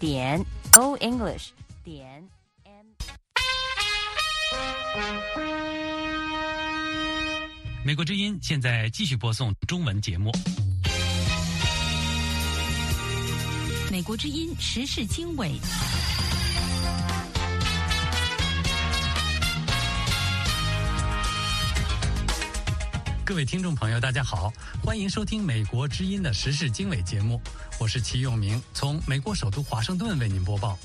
点 o english 点 m。美国之音现在继续播送中文节目。美国之音时事经纬。各位听众朋友，大家好，欢迎收听美国之音的时事经纬节目，我是齐永明，从美国首都华盛顿为您播报。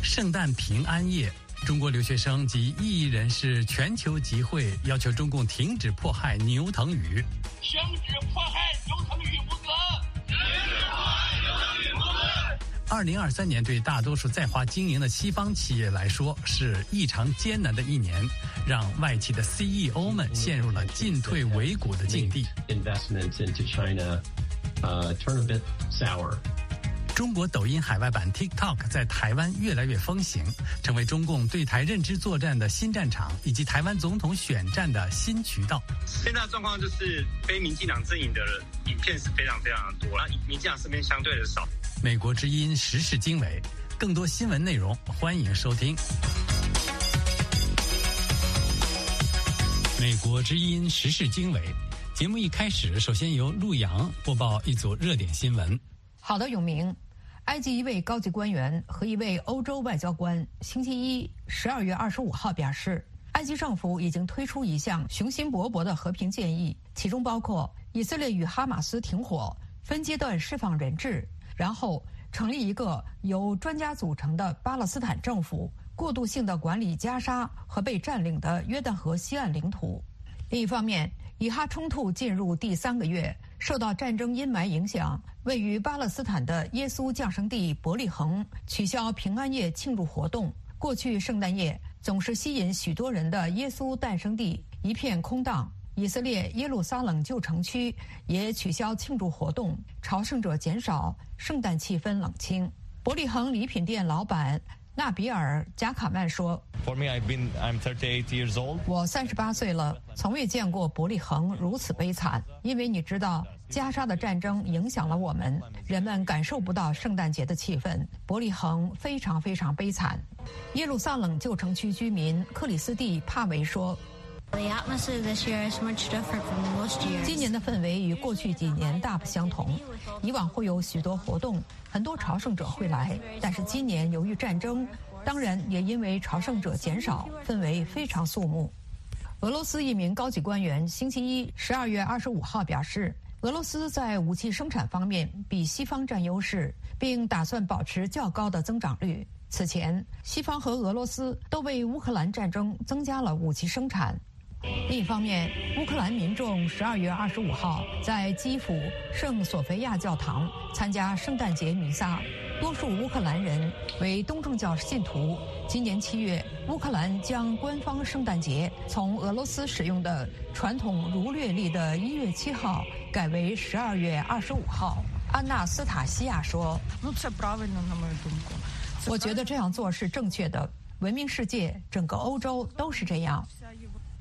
圣诞平安夜，中国留学生及异议人士全球集会，要求中共停止迫害牛腾宇。停止迫害牛腾宇母子！二零二三年对大多数在华经营的西方企业来说是异常艰难的一年。让外企的 CEO 们陷入了进退维谷的境地 investments into china turn a bit sour。中国抖音海外版 TikTok 在台湾越来越风行，成为中共对台认知作战的新战场，以及台湾总统选战的新渠道。现在状况就是非民进党阵营的影片是非常非常的多，那民进党身边相对的少。美国之音时事经纬，更多新闻内容，欢迎收听。美国之音时事经纬节目一开始，首先由陆洋播报一组热点新闻。好的，永明，埃及一位高级官员和一位欧洲外交官星期一十二月二十五号表示，埃及政府已经推出一项雄心勃勃的和平建议，其中包括以色列与哈马斯停火、分阶段释放人质，然后成立一个由专家组成的巴勒斯坦政府。过渡性的管理加沙和被占领的约旦河西岸领土。另一方面，以哈冲突进入第三个月，受到战争阴霾影响，位于巴勒斯坦的耶稣降生地伯利恒取消平安夜庆祝活动。过去圣诞夜总是吸引许多人的耶稣诞生地一片空荡。以色列耶路撒冷旧城区也取消庆祝活动，朝圣者减少，圣诞气氛冷清。伯利恒礼品店老板。纳比尔·贾卡曼说：“我三十八岁了，从未见过伯利恒如此悲惨。因为你知道，加沙的战争影响了我们，人们感受不到圣诞节的气氛。伯利恒非常非常悲惨。”耶路撒冷旧城区居民克里斯蒂·帕维说。今年的氛围与过去几年大不相同。以往会有许多活动，很多朝圣者会来，但是今年由于战争，当然也因为朝圣者减少，氛围非常肃穆。俄罗斯一名高级官员星期一十二月二十五号表示，俄罗斯在武器生产方面比西方占优势，并打算保持较高的增长率。此前，西方和俄罗斯都为乌克兰战争增加了武器生产。另一方面，乌克兰民众十二月二十五号在基辅圣索菲亚教堂参加圣诞节弥撒，多数乌克兰人为东正教信徒。今年七月，乌克兰将官方圣诞节从俄罗斯使用的传统儒略历的一月七号改为十二月二十五号。安娜斯塔西亚说：“我觉得这样做是正确的。文明世界，整个欧洲都是这样。”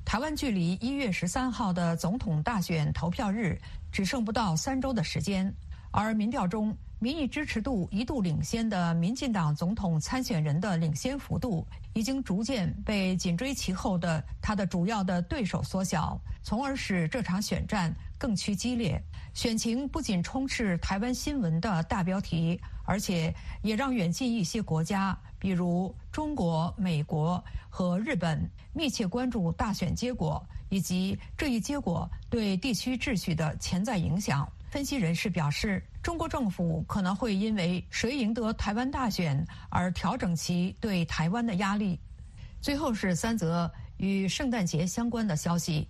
台湾距离一月十三号的总统大选投票日只剩不到三周的时间，而民调中民意支持度一度领先的民进党总统参选人的领先幅度，已经逐渐被紧追其后的他的主要的对手缩小，从而使这场选战更趋激烈。选情不仅充斥台湾新闻的大标题，而且也让远近一些国家。比如中国、美国和日本密切关注大选结果以及这一结果对地区秩序的潜在影响。分析人士表示，中国政府可能会因为谁赢得台湾大选而调整其对台湾的压力。最后是三则与圣诞节相关的消息：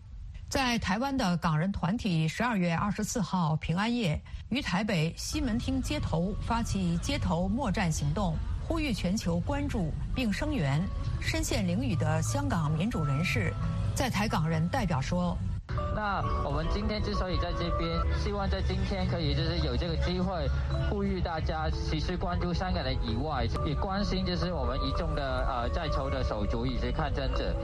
在台湾的港人团体十二月二十四号平安夜于台北西门町街头发起街头默战行动。呼吁全球关注并声援身陷囹圄的香港民主人士，在台港人代表说：“那我们今天之所以在这边，希望在今天可以就是有这个机会，呼吁大家其实关注香港的以外，也关心就是我们一众的呃在囚的手足以及抗争者。”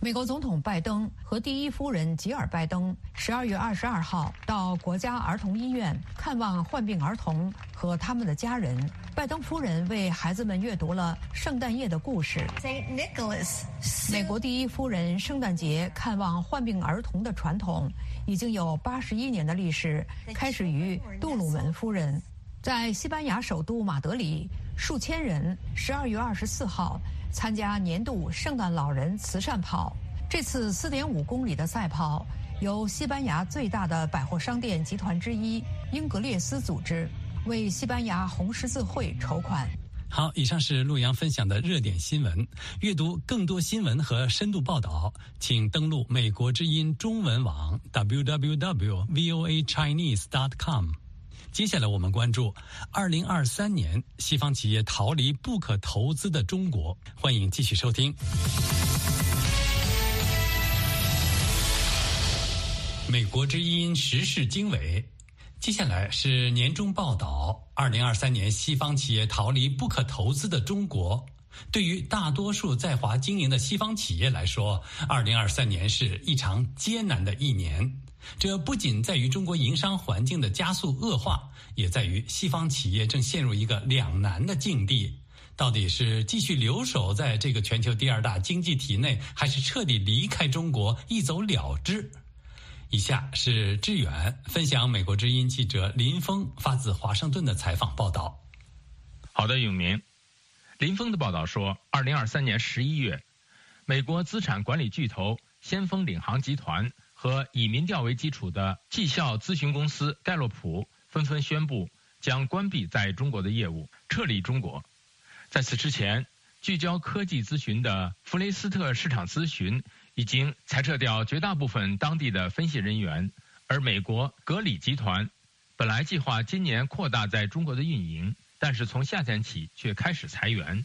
美国总统拜登和第一夫人吉尔拜登十二月二十二号到国家儿童医院看望患病儿童和他们的家人。拜登夫人为孩子们阅读了圣诞夜的故事。美国第一夫人圣诞节看望患病儿童的传统已经有八十一年的历史，开始于杜鲁门夫人。在西班牙首都马德里，数千人十二月二十四号参加年度圣诞老人慈善跑。这次四点五公里的赛跑由西班牙最大的百货商店集团之一英格列斯组织。为西班牙红十字会筹款。好，以上是陆阳分享的热点新闻。阅读更多新闻和深度报道，请登录美国之音中文网 www.voachinese.com。接下来我们关注二零二三年西方企业逃离不可投资的中国。欢迎继续收听美国之音时事经纬。接下来是年终报道。二零二三年，西方企业逃离不可投资的中国。对于大多数在华经营的西方企业来说，二零二三年是一场艰难的一年。这不仅在于中国营商环境的加速恶化，也在于西方企业正陷入一个两难的境地：到底是继续留守在这个全球第二大经济体内，还是彻底离开中国，一走了之？以下是志远分享美国之音记者林峰发自华盛顿的采访报道。好的，永明，林峰的报道说，二零二三年十一月，美国资产管理巨头先锋领航集团和以民调为基础的绩效咨询公司盖洛普纷纷宣布将关闭在中国的业务，撤离中国。在此之前，聚焦科技咨询的弗雷斯特市场咨询。已经裁撤掉绝大部分当地的分析人员，而美国格里集团本来计划今年扩大在中国的运营，但是从夏天起却开始裁员。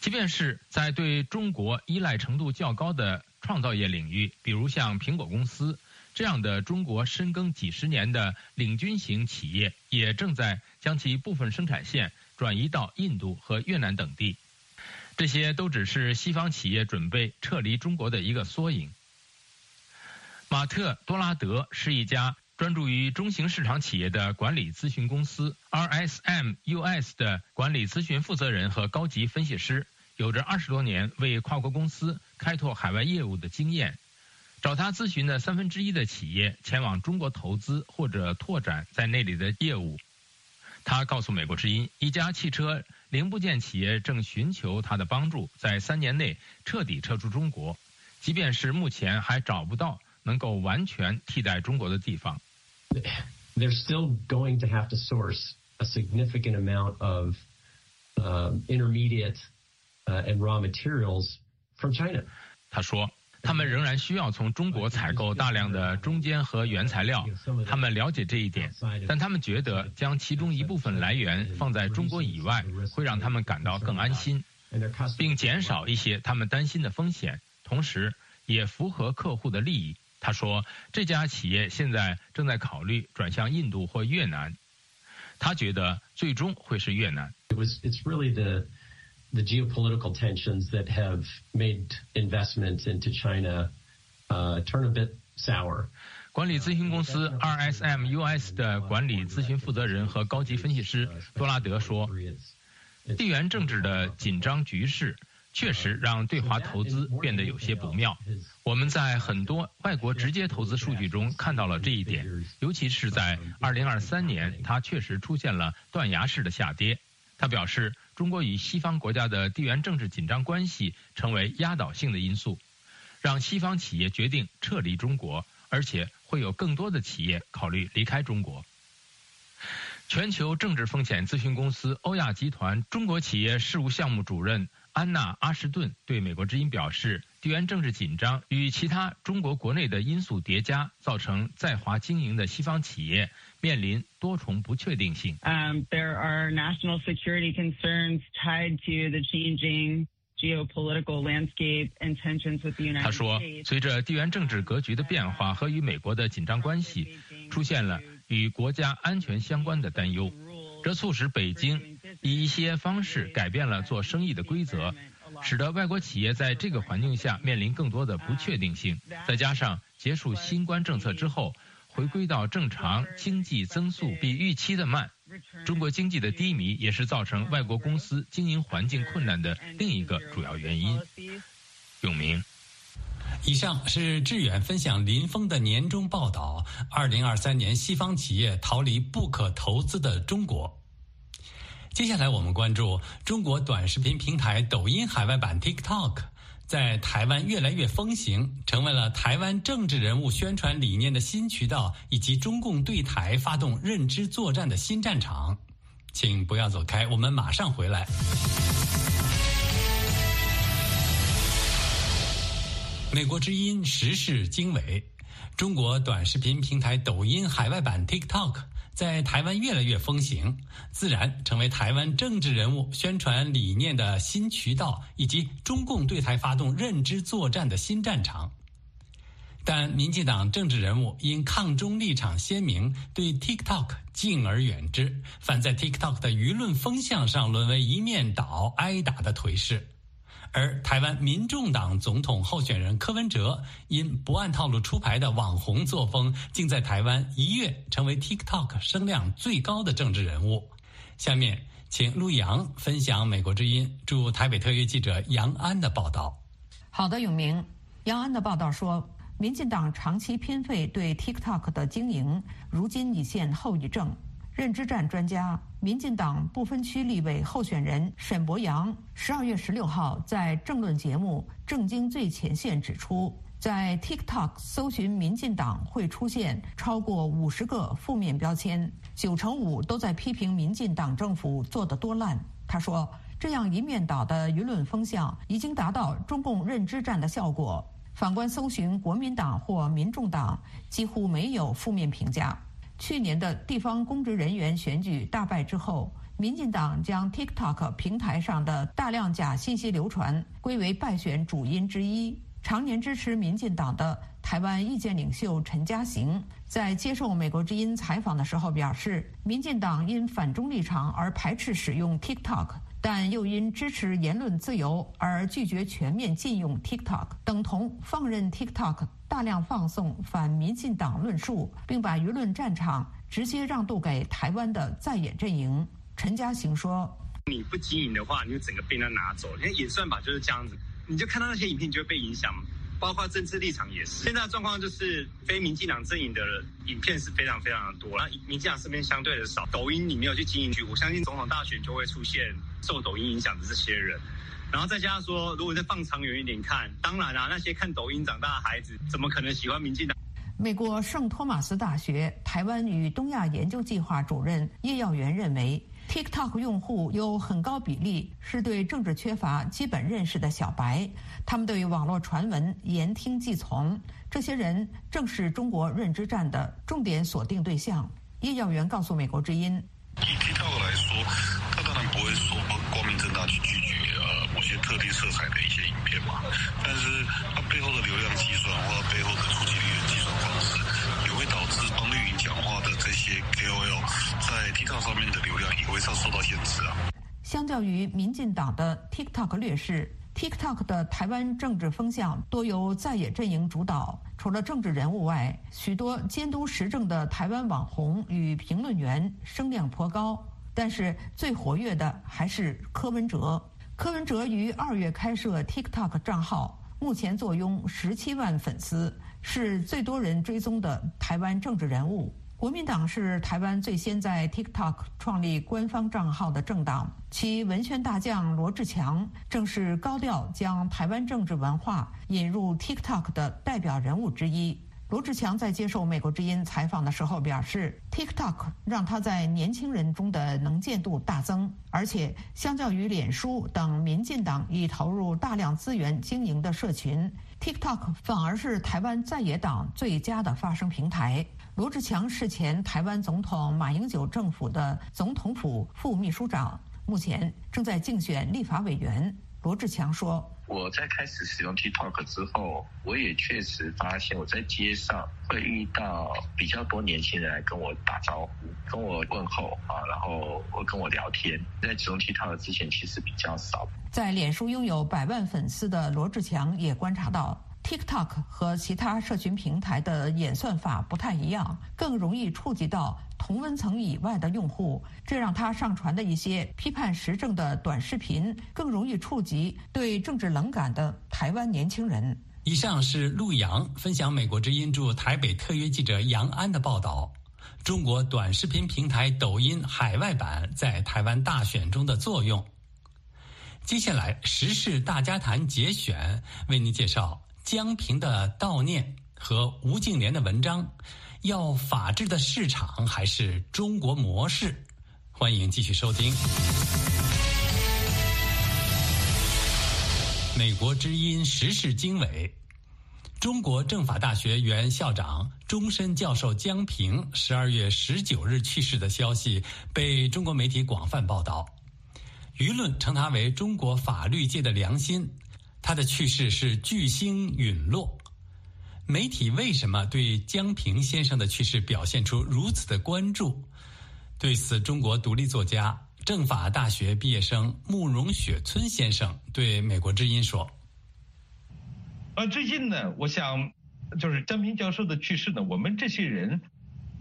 即便是在对中国依赖程度较高的创造业领域，比如像苹果公司这样的中国深耕几十年的领军型企业，也正在将其部分生产线转移到印度和越南等地。这些都只是西方企业准备撤离中国的一个缩影。马特多拉德是一家专注于中型市场企业的管理咨询公司 RSM US 的管理咨询负责人和高级分析师，有着二十多年为跨国公司开拓海外业务的经验。找他咨询的三分之一的企业前往中国投资或者拓展在那里的业务。他告诉美国之音，一家汽车。零部件企业正寻求他的帮助，在三年内彻底撤出中国，即便是目前还找不到能够完全替代中国的地方。They're still going to have to source a significant amount of intermediate and raw materials from China。他说。他们仍然需要从中国采购大量的中间和原材料，他们了解这一点，但他们觉得将其中一部分来源放在中国以外，会让他们感到更安心，并减少一些他们担心的风险，同时也符合客户的利益。他说，这家企业现在正在考虑转向印度或越南，他觉得最终会是越南。the geopolitical tensions that have made investments into China uh, turn a bit sour. 管理咨询公司 RSM US 的管理咨询负责人和高级分析师多拉德说：“地缘政治的紧张局势确实让对华投资变得有些不妙。我们在很多外国直接投资数据中看到了这一点，尤其是在2023年，它确实出现了断崖式的下跌。”他表示。中国与西方国家的地缘政治紧张关系成为压倒性的因素，让西方企业决定撤离中国，而且会有更多的企业考虑离开中国。全球政治风险咨询公司欧亚集团中国企业事务项目主任安娜·阿什顿对美国之音表示，地缘政治紧张与其他中国国内的因素叠加，造成在华经营的西方企业面临多重不确定性。There are national security concerns tied to the changing. 他说：“随着地缘政治格局的变化和与美国的紧张关系，出现了与国家安全相关的担忧，这促使北京以一些方式改变了做生意的规则。使得外国企业在这个环境下面临更多的不确定性，再加上结束新冠政策之后回归到正常经济增速比预期的慢，中国经济的低迷也是造成外国公司经营环境困难的另一个主要原因。永明，以上是志远分享林峰的年终报道：二零二三年西方企业逃离不可投资的中国。接下来我们关注中国短视频平台抖音海外版 TikTok。在台湾越来越风行，成为了台湾政治人物宣传理念的新渠道，以及中共对台发动认知作战的新战场。请不要走开，我们马上回来。美国之音时事经纬，中国短视频平台抖音海外版 TikTok。在台湾越来越风行，自然成为台湾政治人物宣传理念的新渠道，以及中共对台发动认知作战的新战场。但民进党政治人物因抗中立场鲜明，对 TikTok 敬而远之，反在 TikTok 的舆论风向上沦为一面倒、挨打的颓势。而台湾民众党总统候选人柯文哲因不按套路出牌的网红作风，竟在台湾一跃成为 TikTok 声量最高的政治人物。下面请陆阳分享美国之音驻台北特约记者杨安的报道。好的，永明，杨安的报道说，民进党长期偏废对 TikTok 的经营，如今已现后遗症。认知战专家、民进党不分区立委候选人沈博阳十二月十六号在政论节目《正经最前线》指出，在 TikTok 搜寻民进党会出现超过五十个负面标签，九成五都在批评民进党政府做得多烂。他说，这样一面倒的舆论风向已经达到中共认知战的效果。反观搜寻国民党或民众党，几乎没有负面评价。去年的地方公职人员选举大败之后，民进党将 TikTok 平台上的大量假信息流传归为败选主因之一。常年支持民进党的台湾意见领袖陈嘉行在接受美国之音采访的时候表示，民进党因反中立场而排斥使用 TikTok。但又因支持言论自由而拒绝全面禁用 TikTok，等同放任 TikTok 大量放送反民进党论述，并把舆论战场直接让渡给台湾的在野阵营。陈嘉行说：“你不经营的话，你就整个被他拿走。因为演算法就是这样子，你就看到那些影片，就会被影响。”包括政治立场也是，现在状况就是非民进党阵营的影片是非常非常的多，那民进党身边相对的少。抖音你没有去经营去，我相信总统大选就会出现受抖音影响的这些人。然后再加上说，如果再放长远一点看，当然啊，那些看抖音长大的孩子，怎么可能喜欢民进党？美国圣托马斯大学台湾与东亚研究计划主任叶耀元认为。TikTok 用户有很高比例是对政治缺乏基本认识的小白，他们对网络传闻言听计从。这些人正是中国认知战的重点锁定对象。叶耀元告诉美国之音：“以 TikTok 来说，他当然不会说光明正大去拒绝呃某些特定色彩的一些影片嘛，但是它背后的流量计算或者背后的触及率的计算方式，也会导致帮绿营讲话的这些 KOL 在 TikTok 上面的流量。”会受到限制啊。相较于民进党的 TikTok 劣势，TikTok 的台湾政治风向多由在野阵营主导。除了政治人物外，许多监督时政的台湾网红与评论员声量颇高。但是最活跃的还是柯文哲。柯文哲于二月开设 TikTok 账号，目前坐拥十七万粉丝，是最多人追踪的台湾政治人物。国民党是台湾最先在 TikTok 创立官方账号的政党，其文宣大将罗志强正是高调将台湾政治文化引入 TikTok 的代表人物之一。罗志强在接受美国之音采访的时候表示，TikTok 让他在年轻人中的能见度大增，而且相较于脸书等民进党已投入大量资源经营的社群，TikTok 反而是台湾在野党最佳的发声平台。罗志强是前台湾总统马英九政府的总统府副秘书长，目前正在竞选立法委员。罗志强说：“我在开始使用 TikTok 之后，我也确实发现我在街上会遇到比较多年轻人来跟我打招呼、跟我问候啊，然后会跟我聊天。在使用 TikTok 之前，其实比较少。”在脸书拥有百万粉丝的罗志强也观察到。TikTok 和其他社群平台的演算法不太一样，更容易触及到同温层以外的用户，这让他上传的一些批判时政的短视频更容易触及对政治冷感的台湾年轻人。以上是陆洋分享美国之音驻台北特约记者杨安的报道：中国短视频平台抖音海外版在台湾大选中的作用。接下来时事大家谈节选为您介绍江平的悼念和吴敬琏的文章，要法治的市场还是中国模式？欢迎继续收听。美国之音时事经纬，中国政法大学原校长、终身教授江平十二月十九日去世的消息被中国媒体广泛报道。舆论称他为中国法律界的良心，他的去世是巨星陨落。媒体为什么对江平先生的去世表现出如此的关注？对此，中国独立作家、政法大学毕业生慕容雪村先生对美国之音说：“呃，最近呢，我想，就是江平教授的去世呢，我们这些人，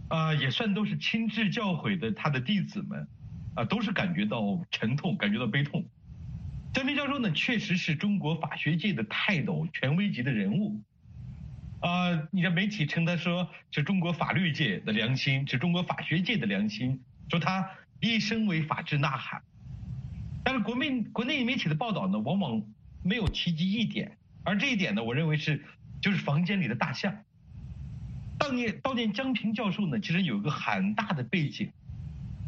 啊，也算都是亲自教诲的他的弟子们。”啊，都是感觉到沉痛，感觉到悲痛。江平教授呢，确实是中国法学界的泰斗、权威级的人物。啊，你的媒体称他说是中国法律界的良心，是中国法学界的良心，说他一生为法治呐喊。但是国内国内媒体的报道呢，往往没有提及一点，而这一点呢，我认为是就是房间里的大象。悼念悼念江平教授呢，其实有一个很大的背景，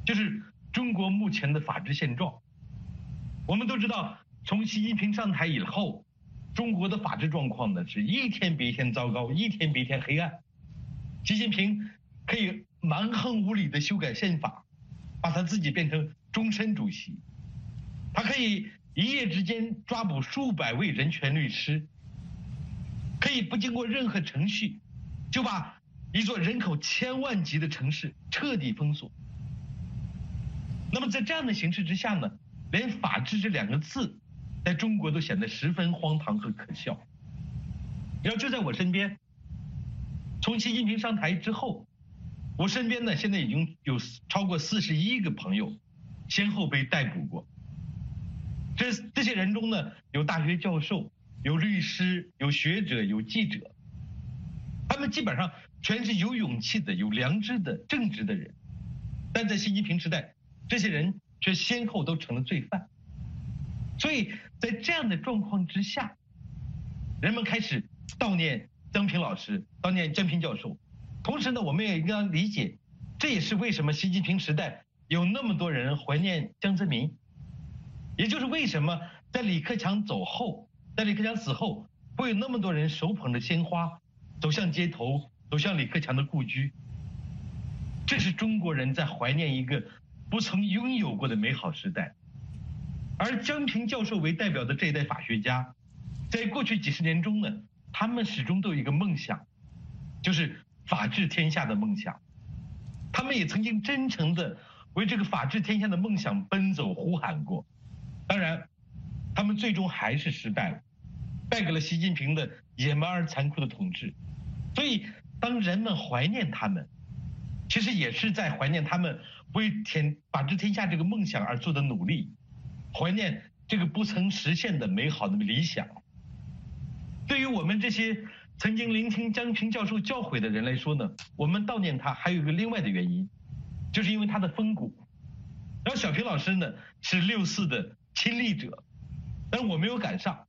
就是。中国目前的法治现状，我们都知道，从习近平上台以后，中国的法治状况呢是一天比一天糟糕，一天比一天黑暗。习近平可以蛮横无理的修改宪法，把他自己变成终身主席，他可以一夜之间抓捕数百位人权律师，可以不经过任何程序，就把一座人口千万级的城市彻底封锁。那么在这样的形势之下呢，连“法治”这两个字，在中国都显得十分荒唐和可笑。然后就在我身边，从习近平上台之后，我身边呢现在已经有超过四十一个朋友，先后被逮捕过。这这些人中呢，有大学教授，有律师，有学者，有记者，他们基本上全是有勇气的、有良知的、正直的人，但在习近平时代。这些人却先后都成了罪犯，所以在这样的状况之下，人们开始悼念江平老师，悼念江平教授。同时呢，我们也应该理解，这也是为什么习近平时代有那么多人怀念江泽民，也就是为什么在李克强走后，在李克强死后，会有那么多人手捧着鲜花走向街头，走向李克强的故居。这是中国人在怀念一个。不曾拥有过的美好时代，而江平教授为代表的这一代法学家，在过去几十年中呢，他们始终都有一个梦想，就是法治天下的梦想。他们也曾经真诚的为这个法治天下的梦想奔走呼喊过。当然，他们最终还是失败了，败给了习近平的野蛮而残酷的统治。所以，当人们怀念他们，其实也是在怀念他们。为天把治天下这个梦想而做的努力，怀念这个不曾实现的美好的理想。对于我们这些曾经聆听江平教授教诲的人来说呢，我们悼念他还有一个另外的原因，就是因为他的风骨。然后小平老师呢是六四的亲历者，但我没有赶上。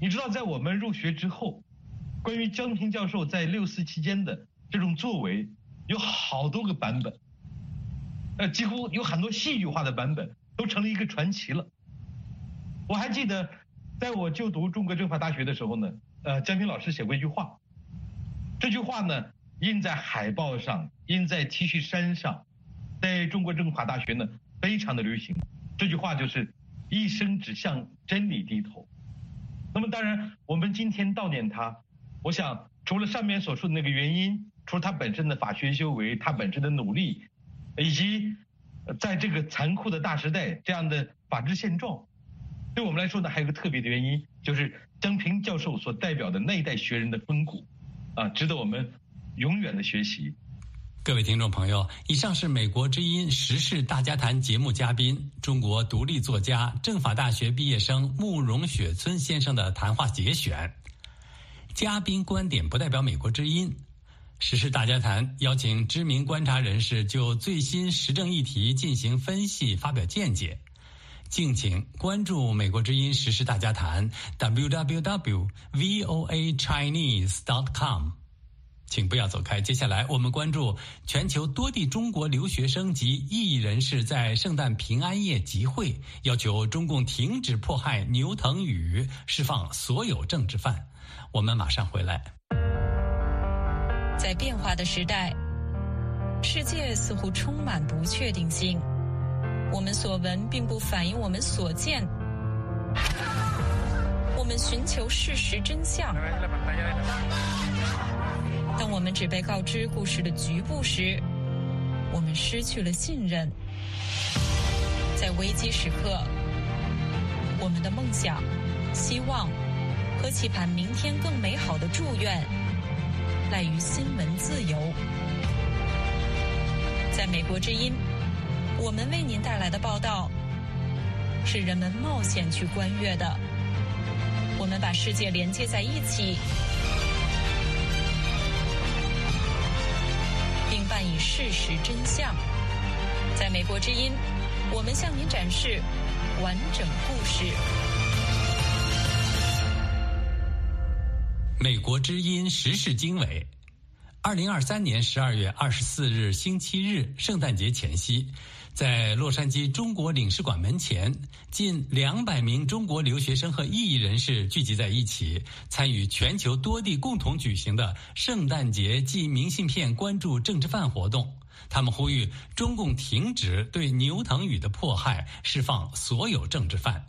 你知道，在我们入学之后，关于江平教授在六四期间的这种作为，有好多个版本。呃，几乎有很多戏剧化的版本都成了一个传奇了。我还记得，在我就读中国政法大学的时候呢，呃，江平老师写过一句话，这句话呢印在海报上，印在 T 恤衫上，在中国政法大学呢非常的流行。这句话就是“一生只向真理低头”。那么当然，我们今天悼念他，我想除了上面所说的那个原因，除了他本身的法学修为，他本身的努力。以及在这个残酷的大时代，这样的法治现状，对我们来说呢，还有个特别的原因，就是江平教授所代表的那一代学人的风骨，啊，值得我们永远的学习。各位听众朋友，以上是美国之音时事大家谈节目嘉宾、中国独立作家、政法大学毕业生慕容雪村先生的谈话节选。嘉宾观点不代表美国之音。时事大家谈邀请知名观察人士就最新时政议题进行分析、发表见解。敬请关注美国之音时事大家谈 www.voachinese.com。请不要走开。接下来，我们关注全球多地中国留学生及异议人士在圣诞平安夜集会，要求中共停止迫害牛腾宇，释放所有政治犯。我们马上回来。在变化的时代，世界似乎充满不确定性。我们所闻并不反映我们所见。我们寻求事实真相。当我们只被告知故事的局部时，我们失去了信任。在危机时刻，我们的梦想、希望和期盼明天更美好的祝愿，赖于新闻自由。在美国之音，我们为您带来的报道，是人们冒险去观阅的。我们把世界连接在一起。并伴以事实真相，在美国之音，我们向您展示完整故事。美国之音时事经纬，二零二三年十二月二十四日星期日，圣诞节前夕。在洛杉矶中国领事馆门前，近两百名中国留学生和异议人士聚集在一起，参与全球多地共同举行的圣诞节寄明信片关注政治犯活动。他们呼吁中共停止对牛腾宇的迫害，释放所有政治犯。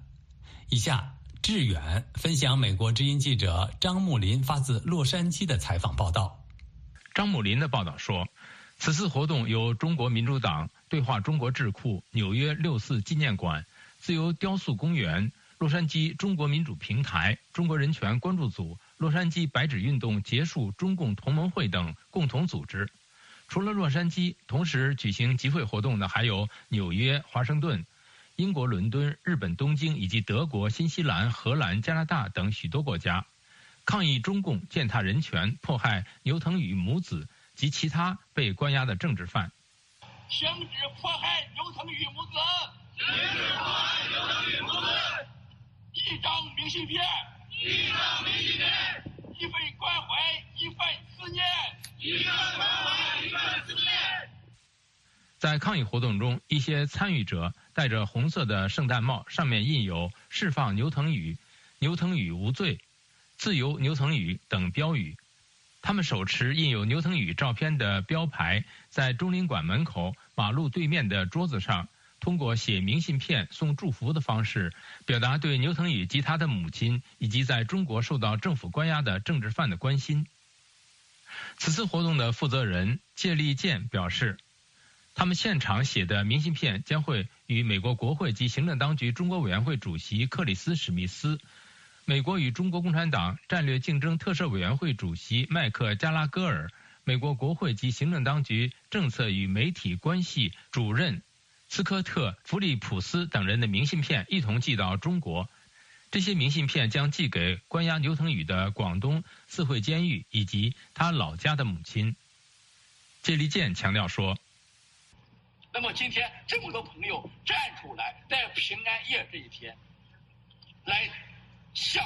以下，志远分享美国之音记者张木林发自洛杉矶的采访报道。张木林的报道说。此次活动由中国民主党、对话中国智库、纽约六四纪念馆、自由雕塑公园、洛杉矶中国民主平台、中国人权关注组、洛杉矶白纸运动结束中共同盟会等共同组织。除了洛杉矶，同时举行集会活动的还有纽约、华盛顿、英国伦敦、日本东京以及德国、新西兰、荷兰、加拿大等许多国家，抗议中共践踏人权、迫害牛腾宇母子。及其他被关押的政治犯，停止迫害牛腾宇母子，停止迫害牛腾宇母子，一张明信片，一张明信片，一份关怀，一份思念，一份关怀，一份思念。在抗议活动中，一些参与者戴着红色的圣诞帽，上面印有“释放牛腾宇”“牛腾宇无罪”“自由牛腾宇”等标语。他们手持印有牛腾宇照片的标牌，在中领馆门口马路对面的桌子上，通过写明信片、送祝福的方式，表达对牛腾宇及他的母亲以及在中国受到政府关押的政治犯的关心。此次活动的负责人谢立健表示，他们现场写的明信片将会与美国国会及行政当局中国委员会主席克里斯史密斯。美国与中国共产党战略竞争特设委员会主席麦克加拉戈尔、美国国会及行政当局政策与媒体关系主任斯科特·弗利普斯等人的明信片一同寄到中国。这些明信片将寄给关押牛腾宇的广东四会监狱以及他老家的母亲。谢立健强调说：“那么今天这么多朋友站出来，在平安夜这一天，来。”向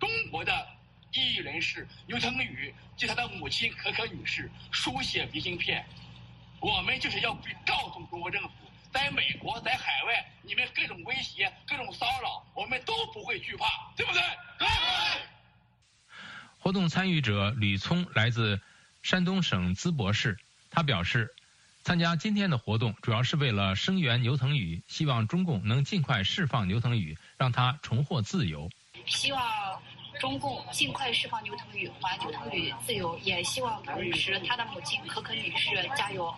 中国的异议人士牛腾宇及他的母亲可可女士书写明信片，我们就是要告诉中国政府，在美国，在海外，你们各种威胁、各种骚扰，我们都不会惧怕，对不对？对。活动参与者吕聪来自山东省淄博市，他表示，参加今天的活动主要是为了声援牛腾宇，希望中共能尽快释放牛腾宇，让他重获自由。希望中共尽快释放牛腾宇，还牛腾宇自由。也希望同时他的母亲可可女士加油。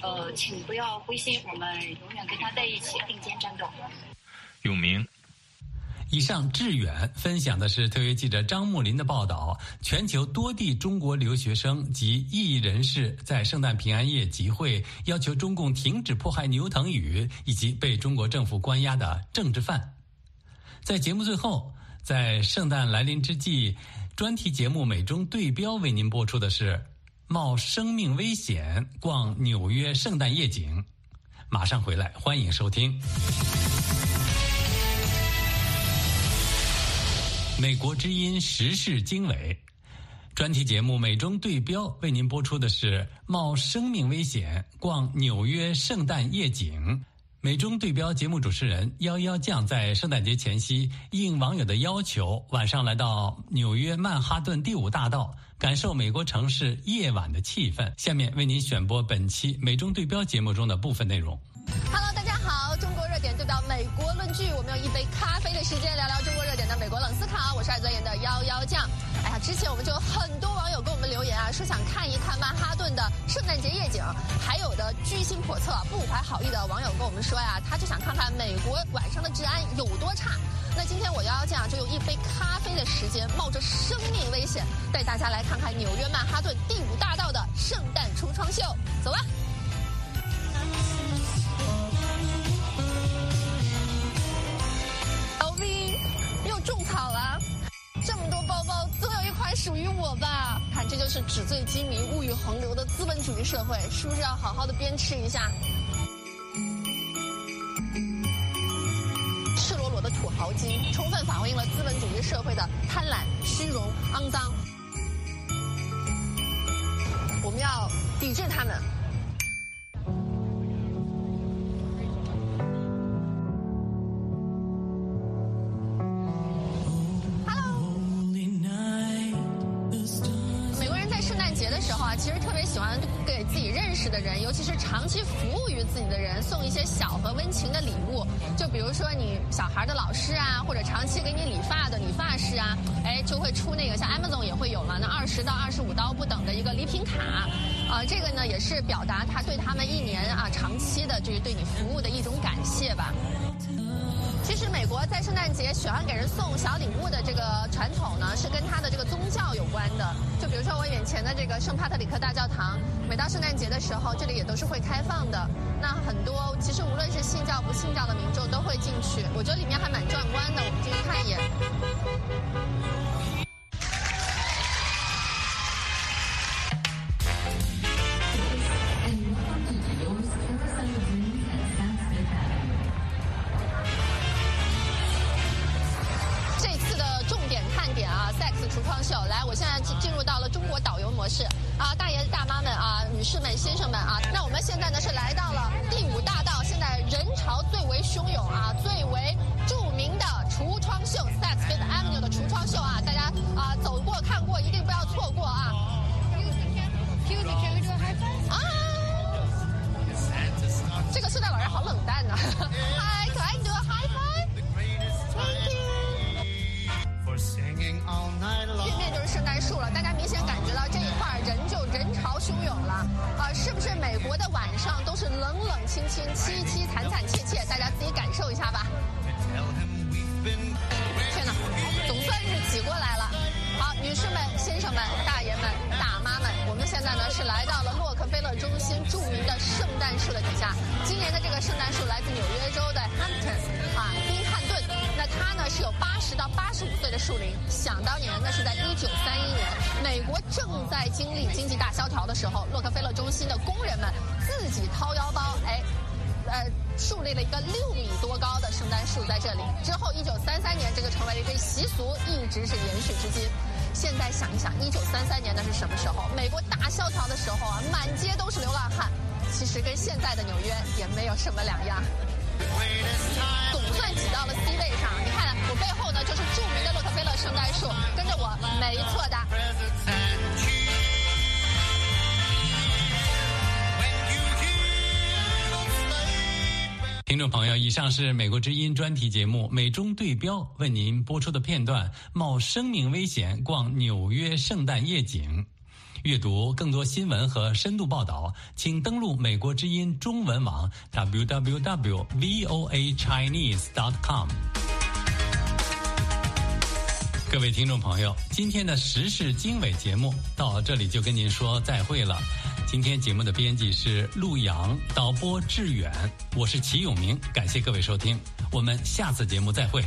呃，请不要灰心，我们永远跟他在一起并肩战斗。永明，以上致远分享的是特约记者张木林的报道：全球多地中国留学生及异议人士在圣诞平安夜集会，要求中共停止迫害牛腾宇以及被中国政府关押的政治犯。在节目最后，在圣诞来临之际，专题节目《美中对标》为您播出的是。冒生命危险逛纽约圣诞夜景，马上回来，欢迎收听。美国之音时事经纬专题节目《美中对标》为您播出的是冒生命危险逛纽约圣诞夜景。美中对标节目主持人幺幺酱在圣诞节前夕应网友的要求，晚上来到纽约曼哈顿第五大道。感受美国城市夜晚的气氛。下面为您选播本期美中对标节目中的部分内容。Hello，大家好，中点对标美国论据，我们用一杯咖啡的时间聊聊中国热点的美国冷思考。我是爱钻研的幺幺酱。哎呀，之前我们就有很多网友给我们留言啊，说想看一看曼哈顿的圣诞节夜景，还有的居心叵测、不怀好意的网友跟我们说呀，他就想看看美国晚上的治安有多差。那今天我幺幺酱就用一杯咖啡的时间，冒着生命危险，带大家来看看纽约曼哈顿第五大道的圣诞橱窗秀。走吧。属于我吧？看，这就是纸醉金迷、物欲横流的资本主义社会，是不是要好好的鞭笞一下？赤裸裸的土豪金，充分反映了资本主义社会的贪婪、虚荣、肮脏。我们要抵制他们。送一些小和温情的礼物，就比如说你小孩的老师啊，或者长期给你理发的理发师啊，哎，就会出那个像 Amazon 也会有嘛，那二十到二十五刀不等的一个礼品卡，啊，这个呢也是表达他对他们一年啊长期的就是对你服务的。我在圣诞节喜欢给人送小礼物的这个传统呢，是跟他的这个宗教有关的。就比如说我眼前的这个圣帕特里克大教堂，每到圣诞节的时候，这里也都是会开放的。那很多其实无论是信教不信教的民众都会进去，我觉得里面还蛮壮观的。我们进去看一眼。hi 可爱多 hi hi thank you. 对面就是圣诞树了大家明显感觉到这一块人就人潮汹涌了。啊是不是美国的晚上都是冷冷清清凄凄惨惨圣诞树来自纽约州的 Hamptons 啊，宾汉顿。那它呢是有八十到八十五岁的树龄。想当年，呢是在一九三一年，美国正在经历经济大萧条的时候，洛克菲勒中心的工人们自己掏腰包，哎，呃，树立了一个六米多高的圣诞树在这里。之后，一九三三年，这个成为了一个习俗，一直是延续至今。现在想一想，一九三三年那是什么时候？美国大萧条的时候啊，满街都是流浪汉。其实跟现在的纽约也没有什么两样。总算挤到了 c 位上你看我背后呢就是著名的洛克菲勒圣诞树跟着我没错的。听众朋友以上是美国之音专题节目美中对标为您播出的片段冒生命危险逛纽约圣诞夜景。阅读更多新闻和深度报道，请登录美国之音中文网 www.voachinese.com。各位听众朋友，今天的时事经纬节目到这里就跟您说再会了。今天节目的编辑是陆阳，导播志远，我是齐永明，感谢各位收听，我们下次节目再会。